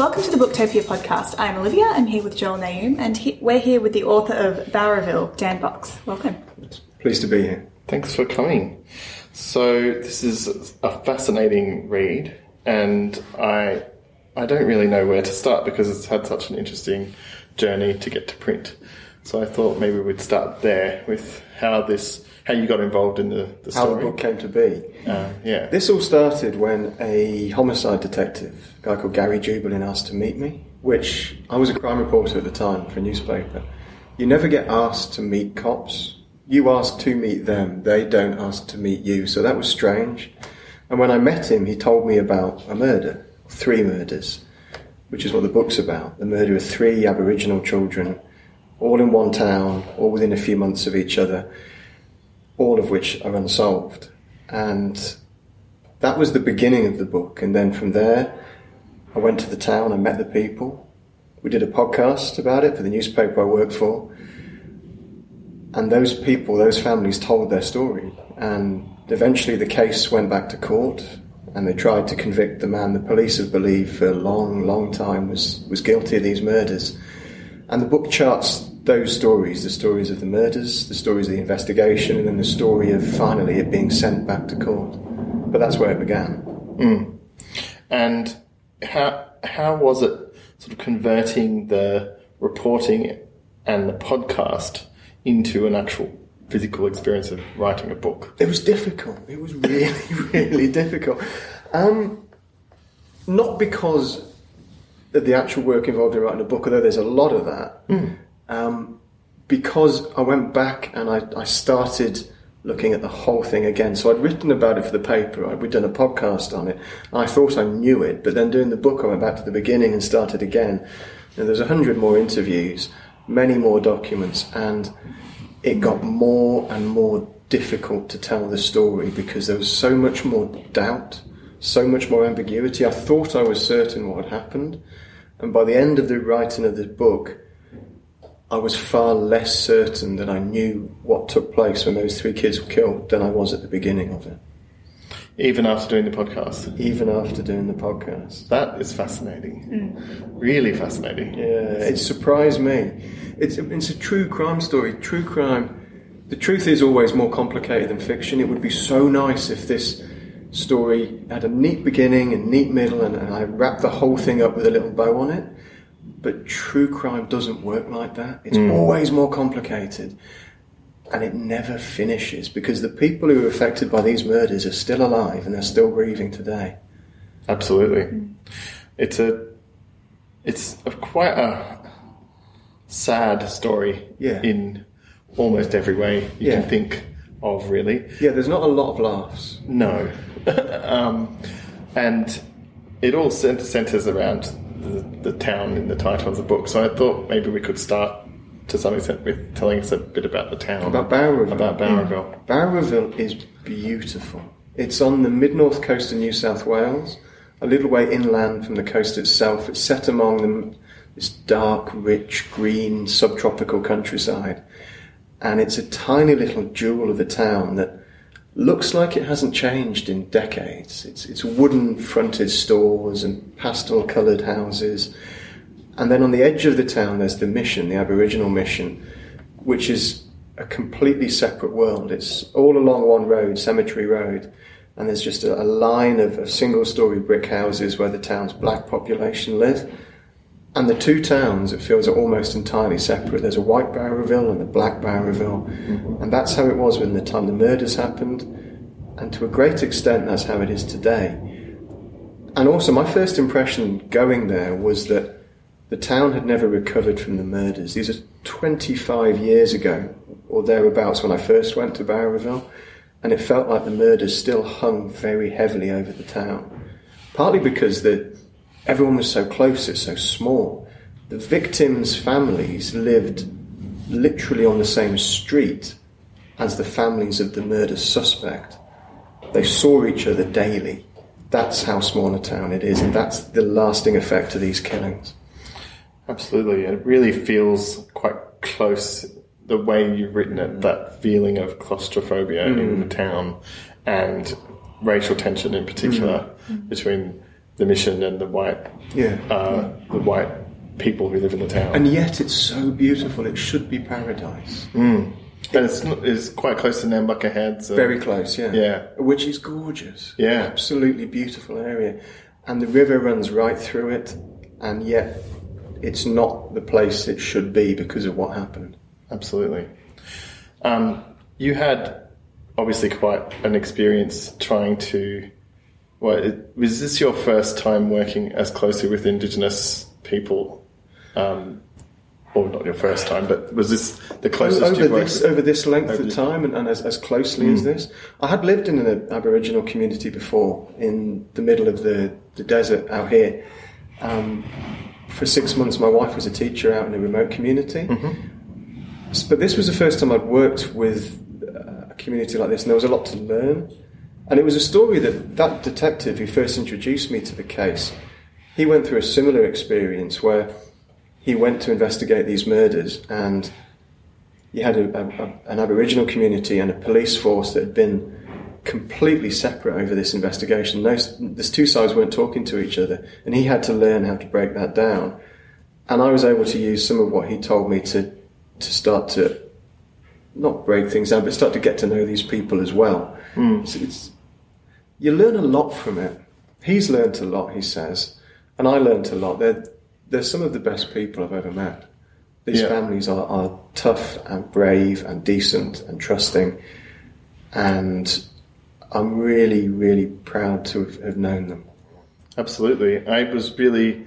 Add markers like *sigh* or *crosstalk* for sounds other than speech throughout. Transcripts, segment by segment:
Welcome to the Booktopia podcast. I'm Olivia. I'm here with Joel Naoum, and he, we're here with the author of Bowraville, Dan Box. Welcome. Pleased to be here. Thanks for coming. So this is a fascinating read, and I I don't really know where to start because it's had such an interesting journey to get to print. So I thought maybe we'd start there with how this how you got involved in the, the How story. the book came to be. Uh, yeah. This all started when a homicide detective, a guy called Gary Jubelin, asked to meet me, which I was a crime reporter at the time for a newspaper. You never get asked to meet cops. You ask to meet them, they don't ask to meet you. So that was strange. And when I met him, he told me about a murder, three murders, which is what the book's about. The murder of three Aboriginal children, all in one town, all within a few months of each other, all of which are unsolved. And that was the beginning of the book. And then from there, I went to the town, I met the people. We did a podcast about it for the newspaper I worked for. And those people, those families told their story. And eventually the case went back to court and they tried to convict the man the police have believed for a long, long time was, was guilty of these murders. And the book charts those stories, the stories of the murders, the stories of the investigation, and then the story of finally it being sent back to court. But that's where it began. Hmm. And how how was it sort of converting the reporting and the podcast into an actual physical experience of writing a book? It was difficult. It was really, *laughs* really difficult. Um, not because of the actual work involved in writing a book, although there's a lot of that. Um, because I went back and I, I started looking at the whole thing again. So I'd written about it for the paper. We'd done a podcast on it. I thought I knew it, but then doing the book, I went back to the beginning and started again. And there's a hundred more interviews, many more documents, and it got more and more difficult to tell the story because there was so much more doubt, so much more ambiguity. I thought I was certain what had happened, and by the end of the writing of the book, I was far less certain that I knew what took place when those three kids were killed than I was at the beginning of it, Even after doing the podcast? even after doing the podcast. That is fascinating. Mm. Really fascinating. Yeah, it surprised me. It's a, it's a true crime story. True crime. The truth is always more complicated than fiction. It would be so nice if this story had a neat beginning and neat middle, and, and I wrapped the whole thing up with a little bow on it. But true crime doesn't work like that. It's always more complicated. And it never finishes because the people who are affected by these murders are still alive and they're still grieving today. Absolutely. It's a it's a quite a sad story Yeah. in almost every way you Yeah. can think of really. Yeah, there's not a lot of laughs. No. *laughs* um, and it all centers around the, the town in the title of the book. So I thought maybe we could start to some extent with telling us a bit about the town. About Bowraville. About Bowraville. Mm. Bowraville is beautiful. It's on the mid north coast of New South Wales, a little way inland from the coast itself. It's set among them, this dark, rich, green, subtropical countryside. And it's a tiny little jewel of a town that looks like it hasn't changed in decades. It's, it's wooden fronted stores and pastel coloured houses. And then on the edge of the town, there's the mission, the Aboriginal mission, which is a completely separate world. It's all along one road, Cemetery Road, and there's just a, a line of, of single story brick houses where the town's black population live. And the two towns, it feels, are almost entirely separate. There's a white Bowraville and a black Bowraville. Mm-hmm. And that's how it was when the time the murders happened. And to a great extent, that's how it is today. And also, my first impression going there was that the town had never recovered from the murders. These are 25 years ago, or thereabouts, when I first went to Bowraville, and it felt like the murders still hung very heavily over the town. Partly because the, everyone was so close, it's so small. The victims' families lived literally on the same street as the families of the murder suspect. They saw each other daily. That's how small a town it is, and that's the lasting effect of these killings. Absolutely. It really feels quite close the way you've written it, that feeling of claustrophobia mm. in the town and racial tension in particular mm. between the mission and the white Yeah. uh, the white people who live in the town. And yet it's so beautiful. It should be paradise. and it's it's quite close to Nambucca Head. So Very close, yeah. Yeah. Which is gorgeous. Yeah. Absolutely beautiful area. And the river runs right through it, and yet it's not the place it should be because of what happened. Absolutely. Um, you had obviously quite an experience trying to. Well, it, was this your first time working as closely with Indigenous people? Um, or not your first time, but was this the closest over this over this length Over of time and, and as, as closely as this. I had lived in an Aboriginal community before in the middle of the, the desert out here. Um, for six months, my wife was a teacher out in a remote community. S- But this was the first time I'd worked with uh, a community like this, and there was a lot to learn. And it was a story that that detective who first introduced me to the case, he went through a similar experience where he went to investigate these murders and you had a, a, an Aboriginal community and a police force that had been completely separate over this investigation. Those, these two sides weren't talking to each other, and he had to learn how to break that down. And I was able to use some of what he told me to to start to not break things down, but start to get to know these people as well. Hmm. It's, it's, you learn a lot from it. He's learned a lot, he says, and I learned a lot. They're, they're some of the best people I've ever met. These Yeah. families are, are tough and brave and decent and trusting, and I'm really, really proud to have, have known them. Absolutely. I was really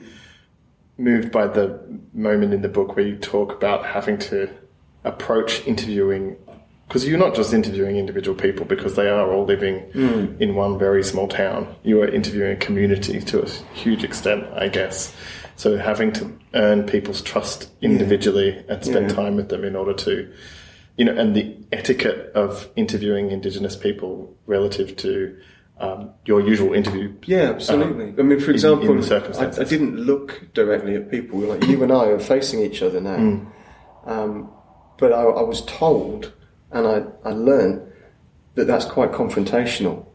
moved by the moment in the book where you talk about having to approach interviewing because you're not just interviewing individual people because they are all living in one very small town. You are interviewing a community to a huge extent, I guess. So having to earn people's trust individually and spend Yeah. time with them in order to, you know, and the etiquette of interviewing Indigenous people relative to um, your usual interview Yeah, absolutely. Um, I mean, in- for in example, the I, circumstances. I didn't look directly at people. Like you and I are facing each other now, Mm. um, but I, I was told, and I, I learned that that's quite confrontational,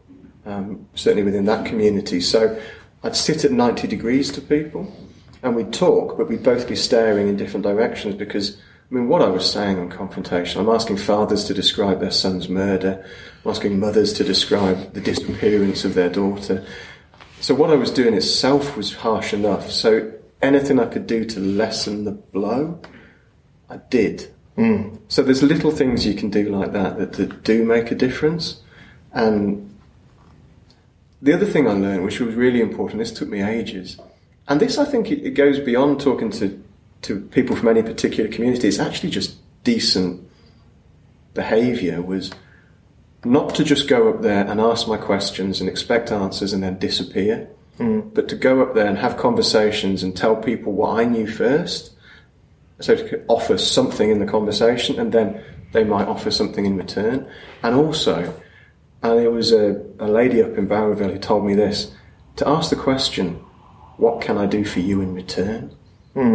um, certainly within that community. So I'd sit at ninety degrees to people, and we'd talk, but we'd both be staring in different directions because. I mean, what I was saying on confrontation, I'm asking fathers to describe their son's murder. I'm asking mothers to describe the disappearance of their daughter. So what I was doing itself was harsh enough. So anything I could do to lessen the blow, I did. Mm. So there's little things you can do like that, that that do make a difference. And the other thing I learned, which was really important, this took me ages, and this I think it, it goes beyond talking to to people from any particular community. It's actually just decent behaviour. Was not to just go up there and ask my questions and expect answers and then disappear, mm. but to go up there and have conversations and tell people what I knew first, so to offer something in the conversation and then they might offer something in return. And also, and there was a, a lady up in Bowraville who told me this to ask the question, What can I do for you in return?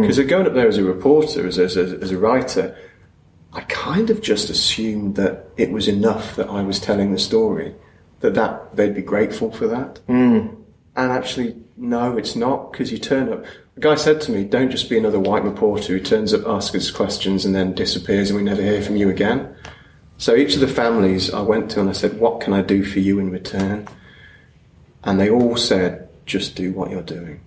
Because going up there as a reporter, as, as, as a writer, I kind of just assumed that it was enough that I was telling the story, that, that they'd be grateful for that. Mm. And actually, no, it's not, because you turn up. A guy said to me, don't just be another white reporter who turns up, asks us questions, and then disappears, and we never hear from you again. So each of the families I went to, and I said, what can I do for you in return? And they all said, just do what you're doing.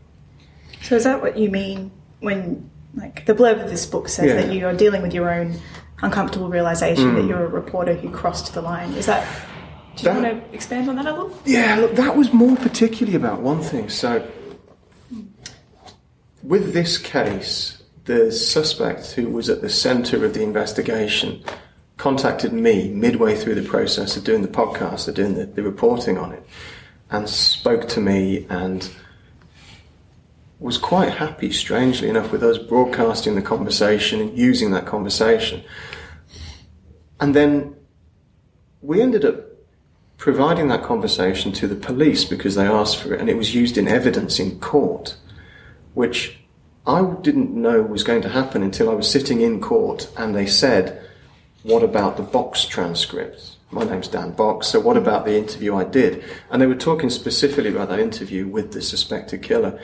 So is that what you mean when, like, the blurb of this book says Yeah. that you are dealing with your own uncomfortable realization that mm. you're a reporter who crossed the line? Is that? Do you That- want to expand on that a little? Yeah, look, that was more particularly about one thing. So, with this case, the suspect who was at the centre of the investigation contacted me midway through the process of doing the podcast, of doing the, the reporting on it, and spoke to me and was quite happy, strangely enough, with us broadcasting the conversation and using that conversation. And then we ended up providing that conversation to the police because they asked for it, and it was used in evidence in court, which I didn't know was going to happen until I was sitting in court and they said, What about the box transcripts? my name's Dan Box, so what about the interview I did? And they were talking specifically about that interview with the suspected killer.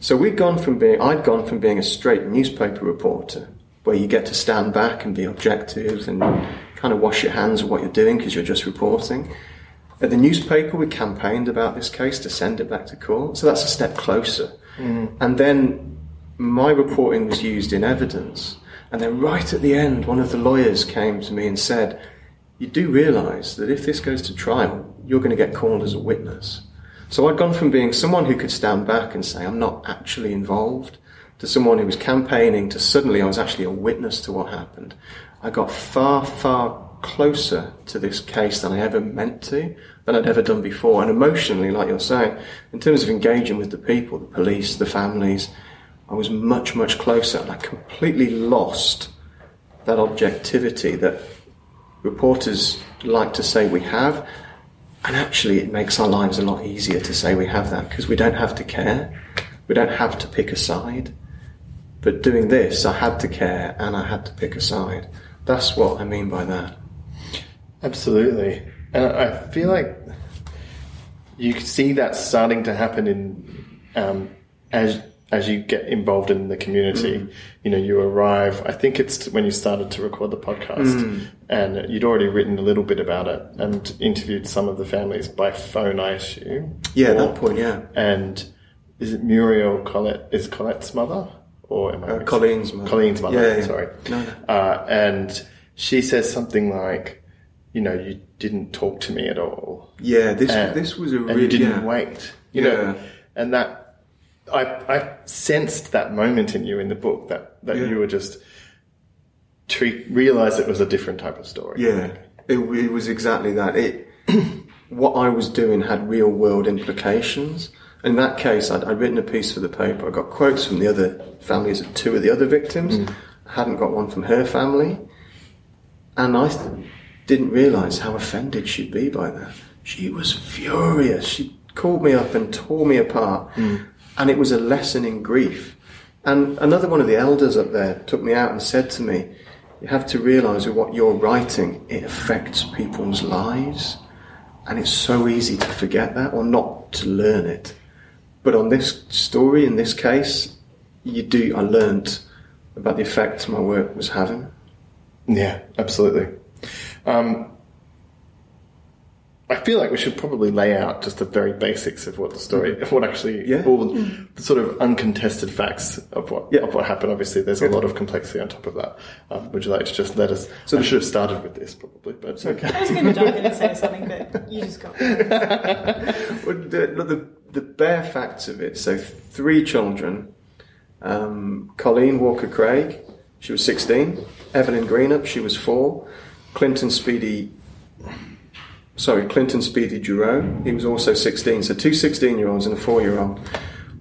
So we'd gone from being, I'd gone from being a straight newspaper reporter, where you get to stand back and be objective and kind of wash your hands of what you're doing because you're just reporting. At the newspaper, we campaigned about this case to send it back to court, so that's a step closer. Mm. And then my reporting was used in evidence. And then right at the end, one of the lawyers came to me and said, You do realise that if this goes to trial, you're going to get called as a witness. So I'd gone from being someone who could stand back and say, I'm not actually involved, to someone who was campaigning to suddenly I was actually a witness to what happened. I got far, far closer to this case than I ever meant to, than I'd ever done before. And emotionally, like you're saying, in terms of engaging with the people, the police, the families, I was much, much closer. And I completely lost that objectivity that reporters like to say we have. And actually, it makes our lives a lot easier to say we have that because we don't have to care. We don't have to pick a side. But doing this, I had to care and I had to pick a side. That's what I mean by that. Absolutely. And I feel like you see that starting to happen in um, as as you get involved in the community. You know, you arrive. I think it's when you started to record the podcast, and you'd already written a little bit about it and interviewed some of the families by phone, I assume. Yeah, at that point, yeah. And is it Muriel Colette? Is Colette's mother or am I Uh, Colleen's mother. Colleen's mother. Yeah, yeah. Sorry. No, no. Uh, and she says something like, "You know, you didn't talk to me at all, Yeah, this and, this was a and really you didn't yeah. wait." You Yeah. know, and that I I sensed that moment in you in the book that that Yeah. you were just treat realized it was a different type of story. Yeah, it, it was exactly that. It *clears throat* what I was doing had real world implications. In that case, I'd, I'd written a piece for the paper. I got quotes from the other families of two of the other victims. Hmm. I hadn't got one from her family, and I th- didn't realise how offended she'd be by that. She was furious. She called me up and tore me apart, hmm. and it was a lesson in grief. And another one of the elders up there took me out and said to me, You have to realise with what you're writing, it affects people's lives. And it's so easy to forget that or not to learn it. But on this story, in this case, you do, I learnt about the effect my work was having. Yeah, absolutely. Um, I feel like we should probably lay out just the very basics of what the story, of what actually, Yeah. all the sort of uncontested facts of what Yeah. of what happened. Obviously, there's a lot of complexity on top of that. Um, would you like to just let us? So I should have started with this probably, but it's okay. I was going to jump in and say something, but you just got. *laughs* Well, the, look, the, the bare facts of it. So, three children. Um, Colleen Walker Craig, she was 16. Evelyn Greenup, she was four. Clinton Speedy, sorry, Clinton Speedy Duroux, he was also 16. So, two 16 year olds and a four year old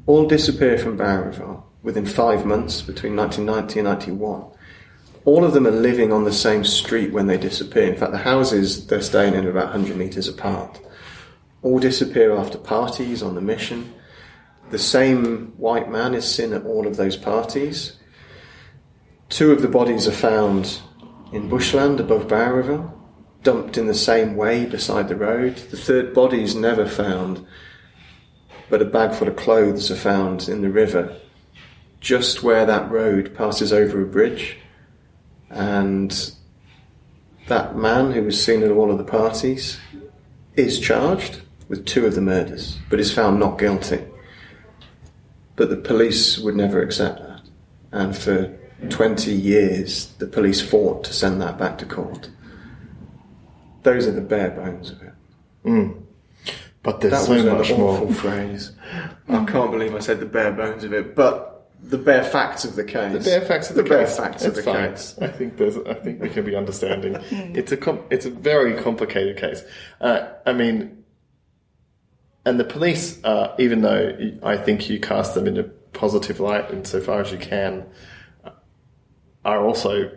all disappear from Bowraville within five months between 1990 and 91. All of them are living on the same street when they disappear. In fact, the houses they're staying in are about 100 metres apart all disappear after parties on the mission. The same white man is seen at all of those parties. Two of the bodies are found in bushland above Bowraville, dumped in the same way beside the road. The third body is never found, but a bag full of clothes are found in the river, just where that road passes over a bridge. And that man who was seen at all of the parties is charged with two of the murders, but is found not guilty. But the police would never accept that. And for 20 years, the police fought to send that back to court. Those are the bare bones of it. But there's That so was an much awful more. phrase. I can't believe I said the bare bones of it, but the bare facts of the case. The bare facts of the, the bare case. facts it's of the fine. case. I think there's. I think we can be understanding. *laughs* it's a. Com- it's a very complicated case. Uh, I mean, and the police, uh, even though I think you cast them in a positive light insofar as you can, are also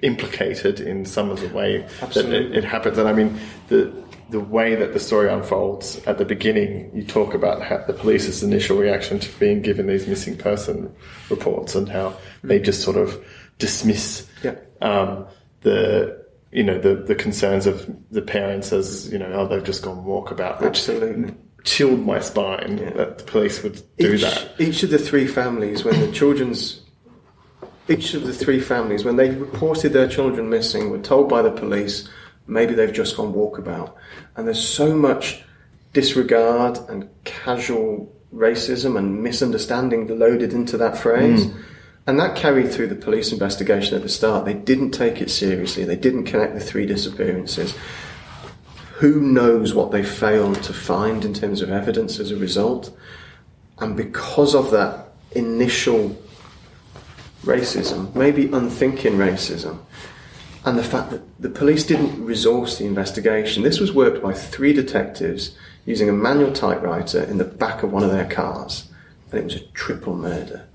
implicated in some of the way that it, it happens. And I mean, the the way that the story unfolds at the beginning, you talk about how the police's initial reaction to being given these missing person reports and how they just sort of dismiss Yeah. um, the you know the the concerns of the parents as you know oh they've just gone walkabout, which Absolutely. chilled my spine that the police would do each, that. Each of the three families, when the children's, each of the three families, when they reported their children missing, were told by the police maybe they've just gone walkabout. And there's so much disregard and casual racism and misunderstanding loaded into that phrase. Mm. And that carried through the police investigation at the start. They didn't take it seriously. They didn't connect the three disappearances. Who knows what they failed to find in terms of evidence as a result? And because of that initial racism, maybe unthinking racism, and the fact that the police didn't resource the investigation, this was worked by three detectives using a manual typewriter in the back of one of their cars, and it was a triple murder.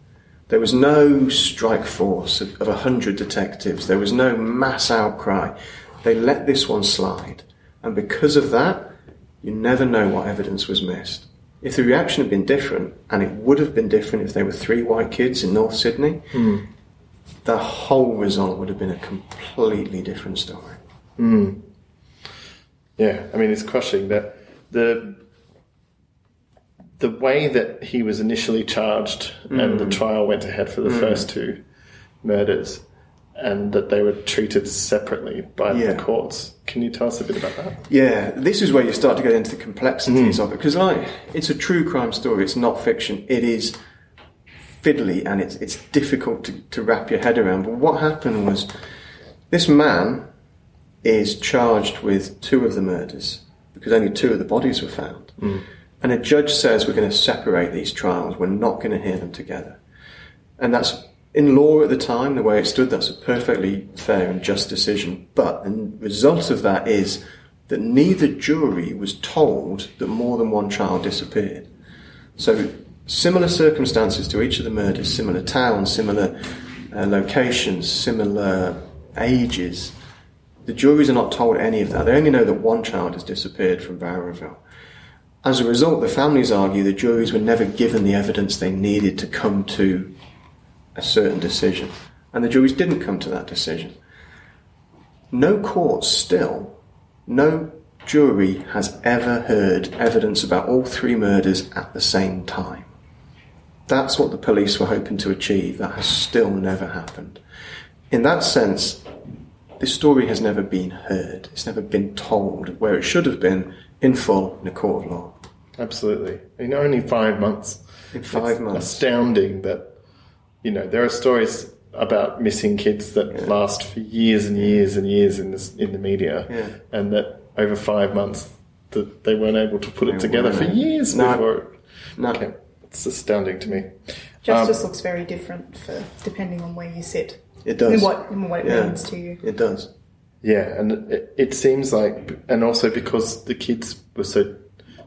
There was no strike force of, of 100 detectives, there was no mass outcry. They let this one slide, and because of that, you never know what evidence was missed. If the reaction had been different, and it would have been different if they were three white kids in North Sydney, hmm. the whole result would have been a completely different story. Hmm. Yeah, I mean it's crushing that the the way that he was initially charged and the hmm. trial went ahead for the first two murders and that they were treated separately by Yeah. the courts. Can you tell us a bit about that? Yeah, this is where you start to get into the complexities hmm. of it because, like, it's a true crime story. It's not fiction. It is fiddly and it's it's difficult to, to wrap your head around. But what happened was, this man is charged with two of the murders because only two of the bodies were found, hmm. and a judge says we're going to separate these trials. We're not going to hear them together, and that's. In law at the time, the way it stood, that's a perfectly fair and just decision. But the result of that is that neither jury was told that more than one child disappeared. So, similar circumstances to each of the murders, similar towns, similar uh, locations, similar ages. The juries are not told any of that. They only know that one child has disappeared from Bowraville. As a result, the families argue the juries were never given the evidence they needed to come to a certain decision. And the juries didn't come to that decision. No court still, no jury has ever heard evidence about all three murders at the same time. That's what the police were hoping to achieve. That has still never happened. In that sense, this story has never been heard. It's never been told where it should have been in full in a court of law. Absolutely. In only five months. In five It's months. Astounding that, you know, there are stories about missing kids that last for years and years and years in this in the media, Yeah. and that over five months that they weren't able to put it They together for weren't. years No. before. No. okay, it's astounding to me. Justice um, looks very different for depending on where you sit It does. and what and what it Yeah. means to you. It does. Yeah, and it, it seems like, and also because the kids were so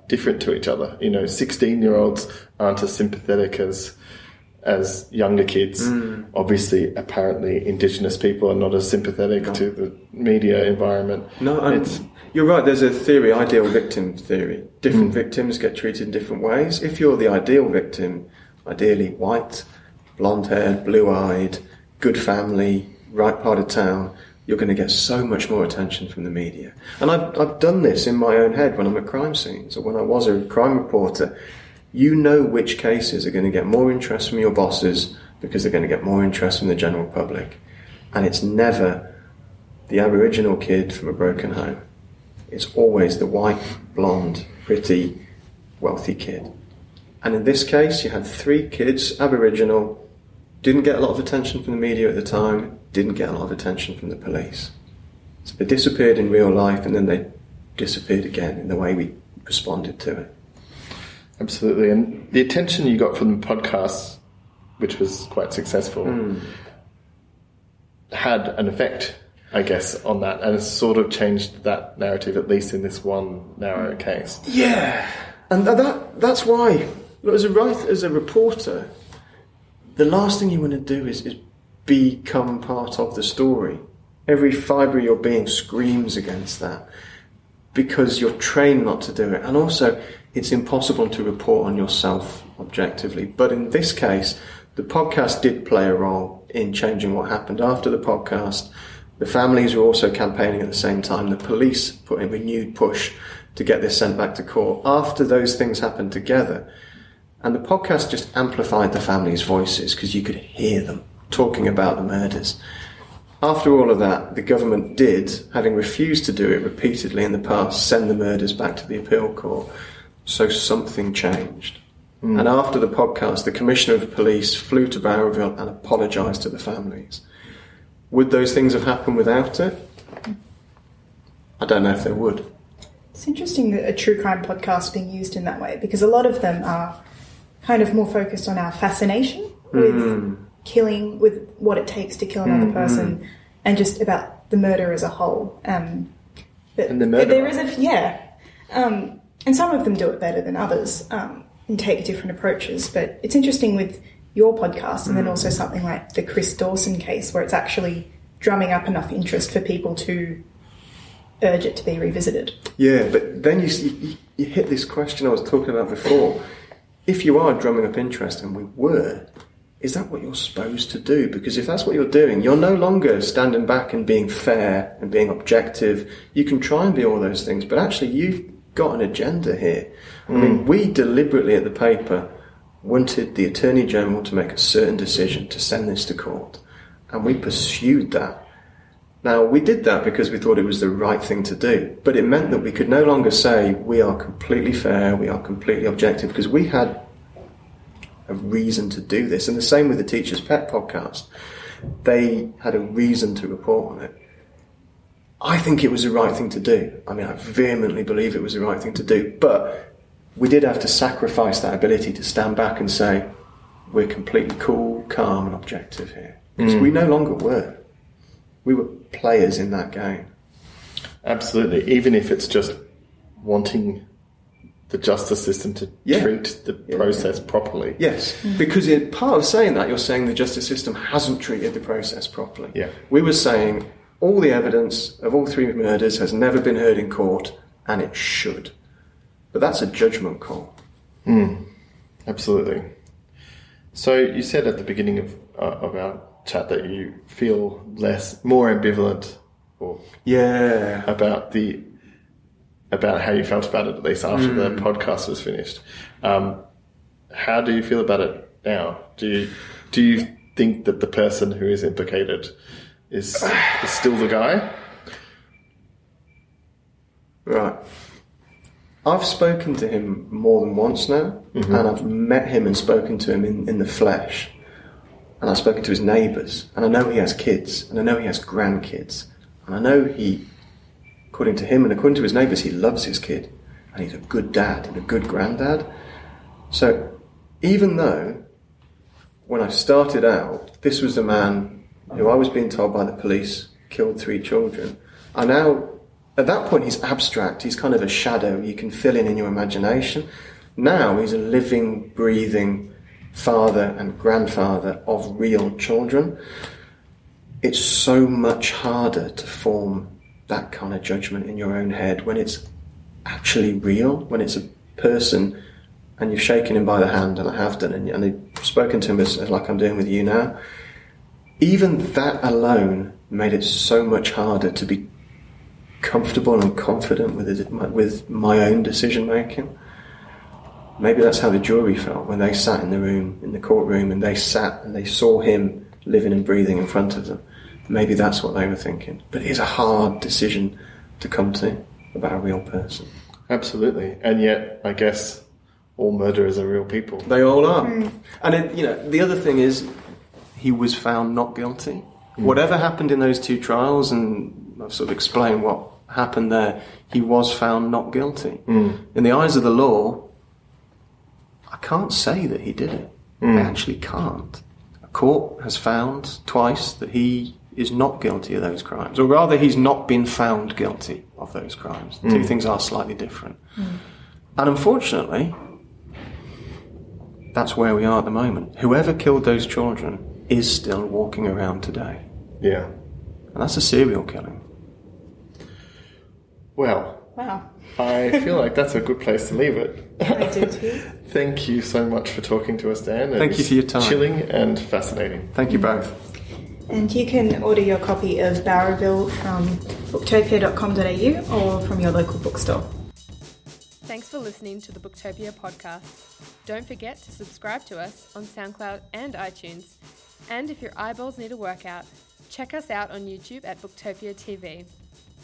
different to each other. You know, sixteen-year-olds aren't as sympathetic as as younger kids. Mm. Obviously, apparently, Indigenous people are not as sympathetic to the media environment. No, and It's- you're right. There's a theory, ideal victim theory. Different victims get treated in different ways. If you're the ideal victim, ideally white, blonde haired, blue eyed, good family, right part of town, you're going to get so much more attention from the media. And I've, I've done this in my own head when I'm at crime scenes or when I was a crime reporter. You know which cases are going to get more interest from your bosses because they're going to get more interest from the general public. And it's never the Aboriginal kid from a broken home. It's always the white, blonde, pretty, wealthy kid. And in this case, you had three kids, Aboriginal, didn't get a lot of attention from the media at the time, didn't get a lot of attention from the police. So they disappeared in real life and then they disappeared again in the way we responded to it. Absolutely, and the attention you got from the podcast, which was quite successful, Hmm. had an effect, I guess, on that, and it's sort of changed that narrative, at least in this one narrow case. Yeah, and that that's why. Look, as a writer, as a reporter, the last thing you want to do is, is become part of the story. Every fibre of your being screams against that because you're trained not to do it, and also it's impossible to report on yourself objectively. But in this case, the podcast did play a role in changing what happened after the podcast. The families were also campaigning at the same time. The police put in a renewed push to get this sent back to court. After those things happened together, and the podcast just amplified the families' voices because you could hear them talking about the murders. After all of that, the government did, having refused to do it repeatedly in the past, send the murders back to the appeal court. So something changed. And after the podcast, the Commissioner of Police flew to Bowraville and apologised to the families. Would those things have happened without it? I don't know if they would. It's interesting that a true crime podcast being used in that way because a lot of them are kind of more focused on our fascination with Hmm. killing, with what it takes to kill another person, and just about the murder as a whole. Um, but And the but there is a yeah, um, and some of them do it better than others um, and take different approaches. But it's interesting with your podcast, and then also something like the Chris Dawson case, where it's actually drumming up enough interest for people to urge it to be revisited. Yeah, but then you, you, you hit this question I was talking about before. If you are drumming up interest, and we were, is that what you're supposed to do? Because if that's what you're doing, you're no longer standing back and being fair and being objective. You can try and be all those things, but actually, you've got an agenda here. I mean, hmm. we deliberately at the paper wanted the Attorney General to make a certain decision to send this to court, and we pursued that. Now, we did that because we thought it was the right thing to do, but it meant that we could no longer say we are completely fair, we are completely objective, because we had a reason to do this. And the same with the Teacher's Pet podcast. They had a reason to report on it. I think it was the right thing to do. I mean, I vehemently believe it was the right thing to do, but we did have to sacrifice that ability to stand back and say, we're completely cool, calm, and objective here. Because we hmm. no longer were. We were players in that game. Absolutely. Even if it's just wanting the justice system to Yeah. treat the Yeah, process properly. Yes, hmm. because it, part of saying that, you're saying the justice system hasn't treated the process properly. Yeah. We were saying all the evidence of all three murders has never been heard in court, and it should. But that's a judgment call. Absolutely. So you said at the beginning of uh, of our chat that you feel less, more ambivalent, or Yeah. about the about how you felt about it at least after the Mm. podcast was finished. Um, how do you feel about it now? Do you do you think that the person who is implicated is, is still the guy? Right. I've spoken to him more than once now, mm-hmm. and I've met him and spoken to him in, in the flesh. And I've spoken to his neighbours, and I know he has kids, and I know he has grandkids, and I know he, according to him and according to his neighbours, he loves his kid, and he's a good dad and a good granddad. So, even though when I started out, this was the man who I was being told by the police killed three children, I now at that point he's abstract. He's kind of a shadow. You can fill in in your imagination. Now he's a living breathing father and grandfather of real children. It's so much harder to form that kind of judgment in your own head when it's actually real when it's a person and you've shaken him by the hand and I have done and, and I've spoken to him as, as like I'm doing with you now even that alone made it so much harder to be comfortable and confident with his, with my own decision making. Maybe that's how the jury felt when they sat in the room, in the courtroom, and they sat and they saw him living and breathing in front of them. Maybe that's what they were thinking. But it is a hard decision to come to about a real person. Absolutely. And yet, I guess all murderers are real people. They all are. Hmm. And it, you know, the other thing is, he was found not guilty. Whatever happened in those two trials, and I've sort of explained what happened there, he was found not guilty. Hmm. In the eyes of the law, I can't say that he did it. Hmm. I actually can't. A court has found twice that he is not guilty of those crimes, or rather, he's not been found guilty of those crimes. Two hmm. things are slightly different. And unfortunately, that's where we are at the moment. Whoever killed those children is still walking around today. Yeah. And that's a serial killing. Well, Wow. I feel like that's a good place to leave it. I do too. *laughs* Thank you so much for talking to us, Dan. It Thank you for your time. Chilling and fascinating. Thank you both. And you can order your copy of Bowraville from booktopia.com.au or from your local bookstore. Thanks for listening to the Booktopia podcast. Don't forget to subscribe to us on SoundCloud and iTunes. And if your eyeballs need a workout, check us out on YouTube at Booktopia TV.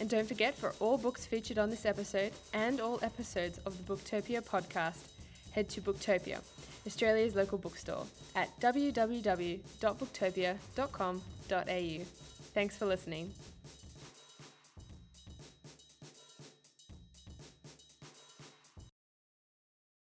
And don't forget for all books featured on this episode and all episodes of the Booktopia podcast, head to Booktopia, Australia's local bookstore, at www.booktopia.com.au. Thanks for listening.